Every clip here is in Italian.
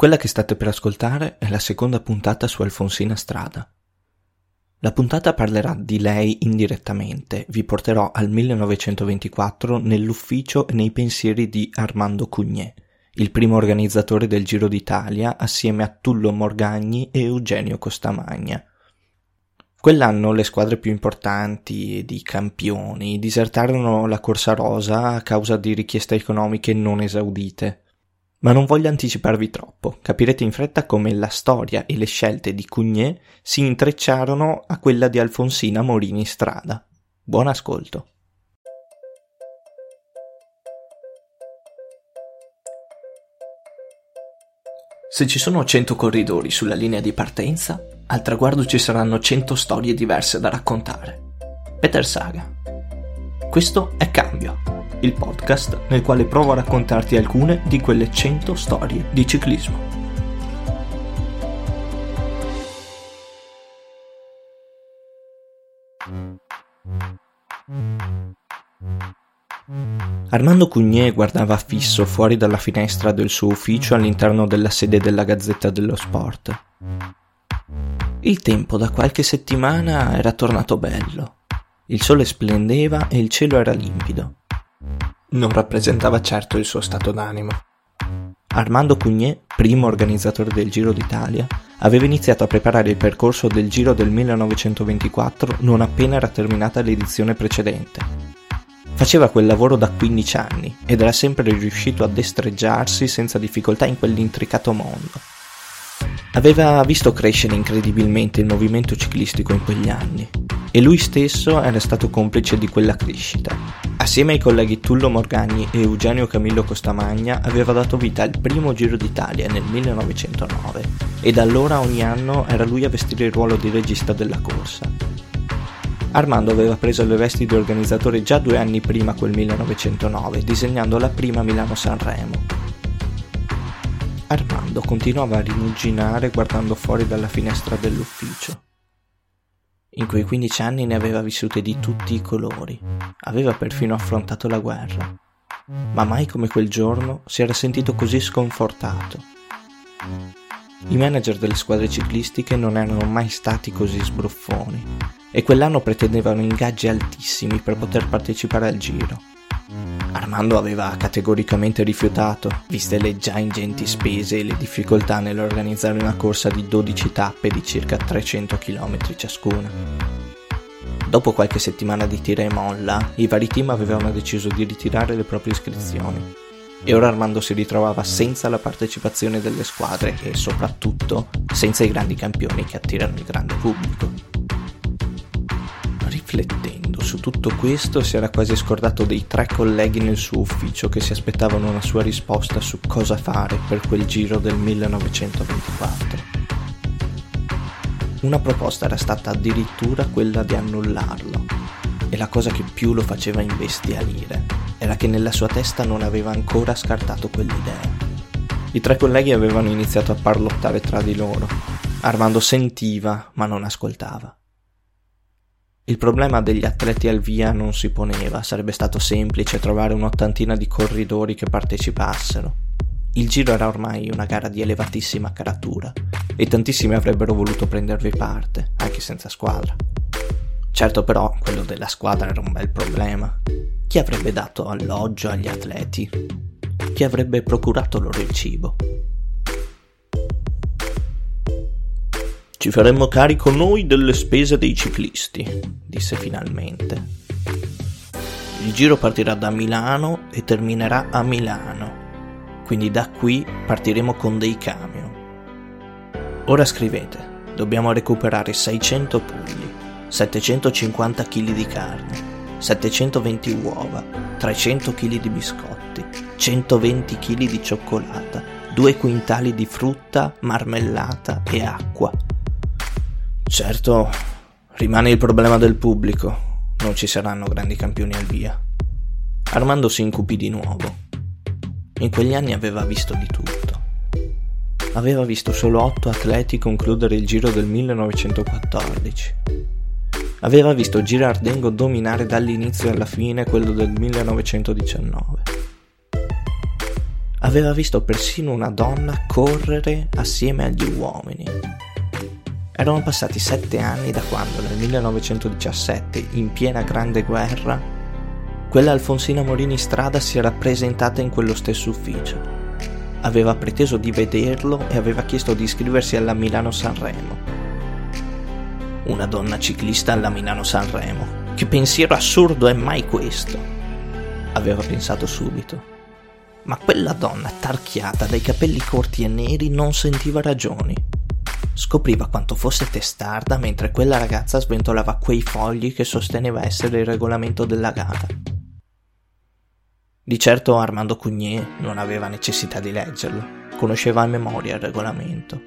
Quella che state per ascoltare è la seconda puntata su Alfonsina Strada. La puntata parlerà di lei indirettamente, vi porterò al 1924 nell'ufficio e nei pensieri di Armando Cugné, il primo organizzatore del Giro d'Italia assieme a Tullo Morgagni e Eugenio Costamagna. Quell'anno le squadre più importanti ed i campioni disertarono la corsa rosa a causa di richieste economiche non esaudite. Ma non voglio anticiparvi troppo, capirete in fretta come la storia e le scelte di Cugné si intrecciarono a quella di Alfonsina Morini Strada. Buon ascolto. Se ci sono 100 corridori sulla linea di partenza, al traguardo ci saranno 100 storie diverse da raccontare. Peter Saga. Questo è Cambio il podcast nel quale provo a raccontarti alcune di quelle 100 storie di ciclismo. Armando Cugné guardava fisso fuori dalla finestra del suo ufficio all'interno della sede della Gazzetta dello Sport. Il tempo da qualche settimana era tornato bello. Il sole splendeva e il cielo era limpido non rappresentava certo il suo stato d'animo. Armando Cugné, primo organizzatore del Giro d'Italia, aveva iniziato a preparare il percorso del Giro del 1924 non appena era terminata l'edizione precedente. Faceva quel lavoro da 15 anni ed era sempre riuscito a destreggiarsi senza difficoltà in quell'intricato mondo. Aveva visto crescere incredibilmente il movimento ciclistico in quegli anni e lui stesso era stato complice di quella crescita. Assieme ai colleghi Tullo Morgagni e Eugenio Camillo Costamagna aveva dato vita al primo Giro d'Italia nel 1909 e da allora ogni anno era lui a vestire il ruolo di regista della corsa. Armando aveva preso le vesti di organizzatore già due anni prima quel 1909, disegnando la prima Milano-Sanremo. Armando continuava a rimuginare guardando fuori dalla finestra dell'ufficio. In quei 15 anni ne aveva vissute di tutti i colori, aveva perfino affrontato la guerra, ma mai come quel giorno si era sentito così sconfortato. I manager delle squadre ciclistiche non erano mai stati così sbruffoni e quell'anno pretendevano ingaggi altissimi per poter partecipare al giro. Armando aveva categoricamente rifiutato, viste le già ingenti spese e le difficoltà nell'organizzare una corsa di 12 tappe di circa 300 km ciascuna. Dopo qualche settimana di tira e molla, i vari team avevano deciso di ritirare le proprie iscrizioni. E ora Armando si ritrovava senza la partecipazione delle squadre e soprattutto senza i grandi campioni che attirano il grande pubblico. Riflettendo su tutto questo si era quasi scordato dei tre colleghi nel suo ufficio che si aspettavano una sua risposta su cosa fare per quel giro del 1924. Una proposta era stata addirittura quella di annullarlo e la cosa che più lo faceva imbestialire era che nella sua testa non aveva ancora scartato quell'idea. I tre colleghi avevano iniziato a parlottare tra di loro. Armando sentiva ma non ascoltava. Il problema degli atleti al via non si poneva, sarebbe stato semplice trovare un'ottantina di corridori che partecipassero. Il giro era ormai una gara di elevatissima caratura e tantissimi avrebbero voluto prendervi parte, anche senza squadra. Certo però, quello della squadra era un bel problema. Chi avrebbe dato alloggio agli atleti? Chi avrebbe procurato loro il cibo? Ci faremmo carico noi delle spese dei ciclisti, disse finalmente. Il giro partirà da Milano e terminerà a Milano, quindi da qui partiremo con dei camion. Ora scrivete, dobbiamo recuperare 600 pugli, 750 kg di carne, 720 uova, 300 kg di biscotti, 120 kg di cioccolata, 2 quintali di frutta, marmellata e acqua Certo, rimane il problema del pubblico, non ci saranno grandi campioni al via. Armando si incupì di nuovo. In quegli anni aveva visto di tutto. Aveva visto solo otto atleti concludere il giro del 1914. Aveva visto Girardengo dominare dall'inizio alla fine quello del 1919. aveva visto persino una donna correre assieme agli uomini. Erano passati sette anni da quando nel 1917, in piena Grande Guerra, quella Alfonsina Morini Strada si era presentata in quello stesso ufficio. Aveva preteso di vederlo e aveva chiesto di iscriversi alla Milano-Sanremo. Una donna ciclista alla Milano-Sanremo. Che pensiero assurdo è mai questo? Aveva pensato subito ma quella donna tarchiata dai capelli corti e neri non sentiva ragioni. Scopriva quanto fosse testarda mentre quella ragazza sventolava quei fogli che sosteneva essere il regolamento della gara. Di certo Armando Cugnier non aveva necessità di leggerlo, conosceva a memoria il regolamento.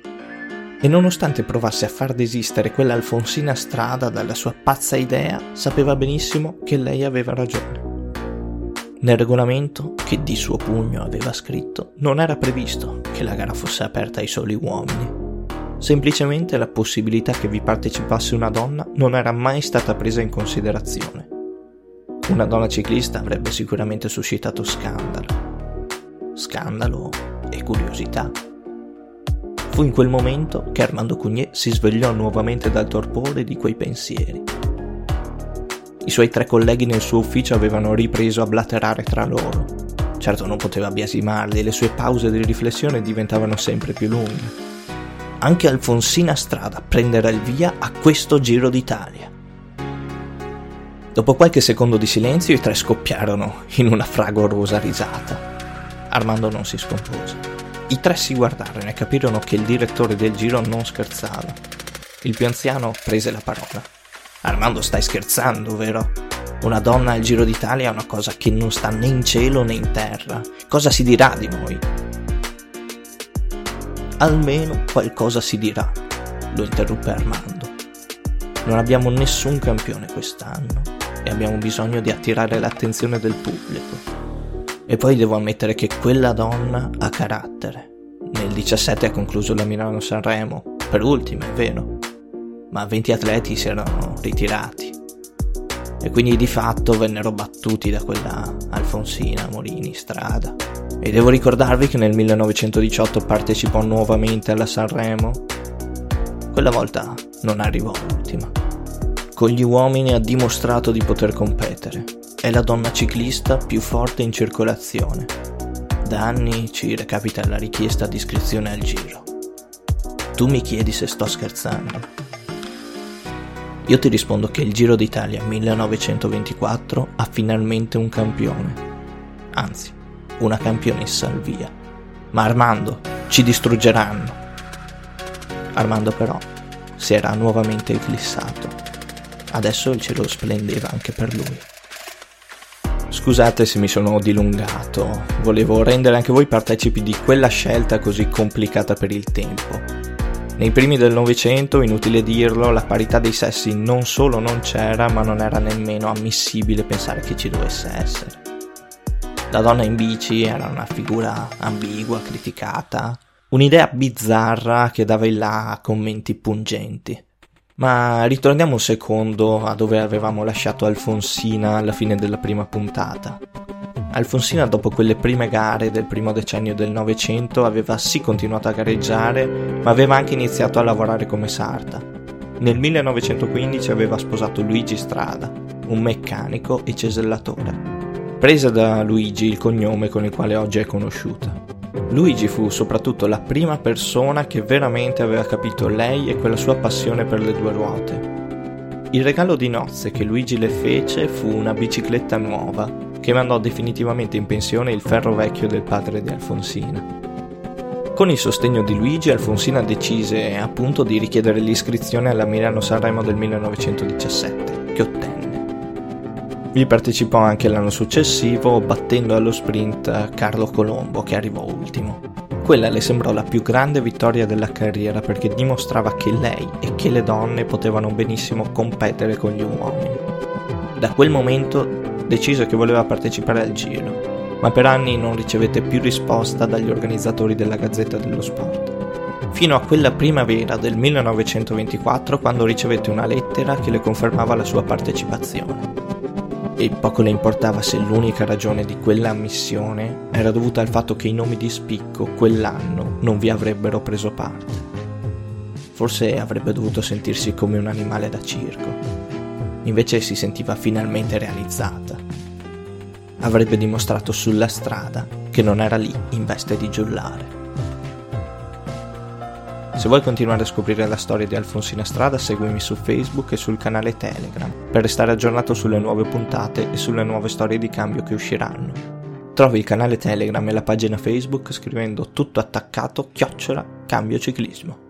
E nonostante provasse a far desistere quella Alfonsina Strada dalla sua pazza idea, sapeva benissimo che lei aveva ragione. Nel regolamento, che di suo pugno aveva scritto, non era previsto che la gara fosse aperta ai soli uomini. Semplicemente la possibilità che vi partecipasse una donna non era mai stata presa in considerazione. Una donna ciclista avrebbe sicuramente suscitato scandalo. Scandalo e curiosità. Fu in quel momento che Armando Cugnet si svegliò nuovamente dal torpore di quei pensieri i suoi tre colleghi nel suo ufficio avevano ripreso a blaterare tra loro. Certo non poteva biasimarli le sue pause di riflessione diventavano sempre più lunghe. Anche Alfonsina Strada prenderà il via a questo Giro d'Italia. Dopo qualche secondo di silenzio i tre scoppiarono in una fragorosa risata. Armando non si scompose. I tre si guardarono e capirono che il direttore del giro non scherzava. Il più anziano prese la parola. Armando stai scherzando, vero? Una donna al Giro d'Italia è una cosa che non sta né in cielo né in terra. Cosa si dirà di noi? Almeno qualcosa si dirà, lo interruppe Armando. Non abbiamo nessun campione quest'anno e abbiamo bisogno di attirare l'attenzione del pubblico. E poi devo ammettere che quella donna ha carattere. Nel 17 ha concluso la Milano Sanremo, per ultima, è vero, ma 20 atleti si erano ritirati e quindi di fatto vennero battuti da quella Alfonsina Morini strada. E devo ricordarvi che nel 1918 partecipò nuovamente alla Sanremo. Quella volta non arrivò ultima. Con gli uomini ha dimostrato di poter competere. È la donna ciclista più forte in circolazione. Da anni ci recapita la richiesta di iscrizione al giro. Tu mi chiedi se sto scherzando. Io ti rispondo che il Giro d'Italia 1924 ha finalmente un campione. Anzi, una campionessa al via. Ma Armando, ci distruggeranno. Armando però si era nuovamente eclissato. Adesso il cielo splendeva anche per lui. Scusate se mi sono dilungato, volevo rendere anche voi partecipi di quella scelta così complicata per il tempo. Nei primi del Novecento, inutile dirlo, la parità dei sessi non solo non c'era, ma non era nemmeno ammissibile pensare che ci dovesse essere. La donna in bici era una figura ambigua, criticata, un'idea bizzarra che dava in là a commenti pungenti. Ma ritorniamo un secondo a dove avevamo lasciato Alfonsina alla fine della prima puntata. Alfonsina dopo quelle prime gare del primo decennio del Novecento aveva sì continuato a gareggiare, ma aveva anche iniziato a lavorare come sarta. Nel 1915 aveva sposato Luigi Strada, un meccanico e cesellatore. Prese da Luigi il cognome con il quale oggi è conosciuta. Luigi fu soprattutto la prima persona che veramente aveva capito lei e quella sua passione per le due ruote. Il regalo di nozze che Luigi le fece fu una bicicletta nuova che mandò definitivamente in pensione il ferro vecchio del padre di Alfonsina. Con il sostegno di Luigi, Alfonsina decise appunto di richiedere l'iscrizione alla Milano Sanremo del 1917, che ottenne. Vi partecipò anche l'anno successivo, battendo allo sprint Carlo Colombo, che arrivò ultimo. Quella le sembrò la più grande vittoria della carriera perché dimostrava che lei e che le donne potevano benissimo competere con gli uomini. Da quel momento decise che voleva partecipare al giro, ma per anni non ricevette più risposta dagli organizzatori della Gazzetta dello Sport. Fino a quella primavera del 1924 quando ricevette una lettera che le confermava la sua partecipazione. e poco le importava se l'unica ragione di quella ammissione era dovuta al fatto che i nomi di spicco quell'anno non vi avrebbero preso parte. Forse avrebbe dovuto sentirsi come un animale da circo. Invece si sentiva finalmente realizzata. Avrebbe dimostrato sulla strada che non era lì in veste di giullare. Se vuoi continuare a scoprire la storia di Alfonsina Strada, seguimi su Facebook e sul canale Telegram per restare aggiornato sulle nuove puntate e sulle nuove storie di cambio che usciranno. Trovi il canale Telegram e la pagina Facebook scrivendo tutto attaccato chiocciola cambio ciclismo.